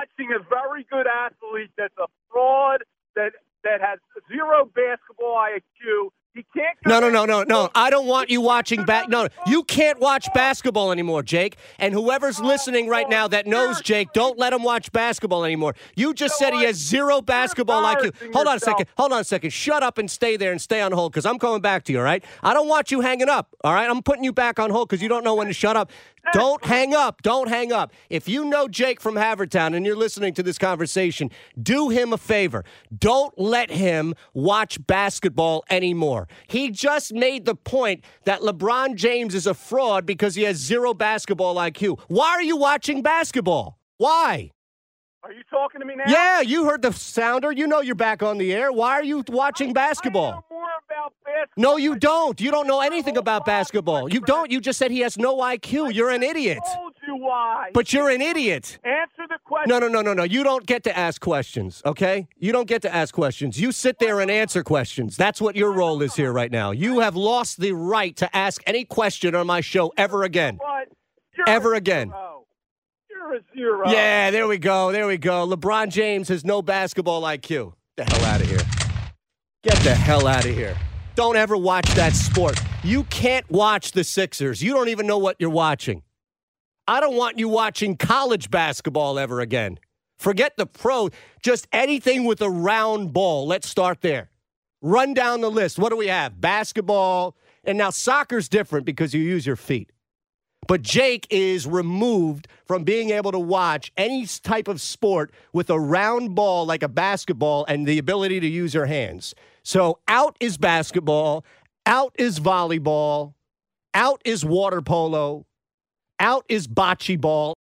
watching a very good athlete that's a fraud that that has zero basketball IQ. Can't. No, no, no, no, no. I don't want you watching back. No, you can't watch basketball anymore, Jake. And whoever's listening right now that knows Jake, don't let him watch basketball anymore. You just said he has zero basketball IQ. Hold on a second. Hold on a second. Shut up and stay there and stay on hold because I'm coming back to you. All right. I don't want you hanging up. All right. I'm putting you back on hold because you don't know when to shut up. Don't hang up. Don't hang up. If you know Jake from Havertown and you're listening to this conversation, do him a favor. Don't let him watch basketball anymore. He just made the point that LeBron James is a fraud because he has zero basketball IQ. Why are you watching basketball? Why? Are you talking to me now? Yeah, you heard the sounder. You know you're back on the air. Why are you watching basketball? I more about basketball. No, you don't. You don't know anything about basketball. You don't. You just said he has no IQ. You're an idiot. I told you why. But you're an idiot. Answer question. No, no, no, no, no. You don't get to ask questions, okay? You don't get to ask questions. You sit there and answer questions. That's what your role is here right now. You have lost the right to ask any question on my show ever again. You're Ever again. You're a zero. Yeah, there we go. There we go. LeBron James has no basketball IQ. Get the hell out of here. Get the hell out of here. Don't ever watch that sport. You can't watch the Sixers. You don't even know what you're watching. I don't want you watching college basketball ever again. Forget the pro, just anything with a round ball. Let's start there. Run down the list. What do we have? Basketball. And now soccer's different because you use your feet. But Jake is removed from being able to watch any type of sport with a round ball like a basketball and the ability to use your hands. So out is basketball, out is volleyball, out is water polo, out is bocce ball.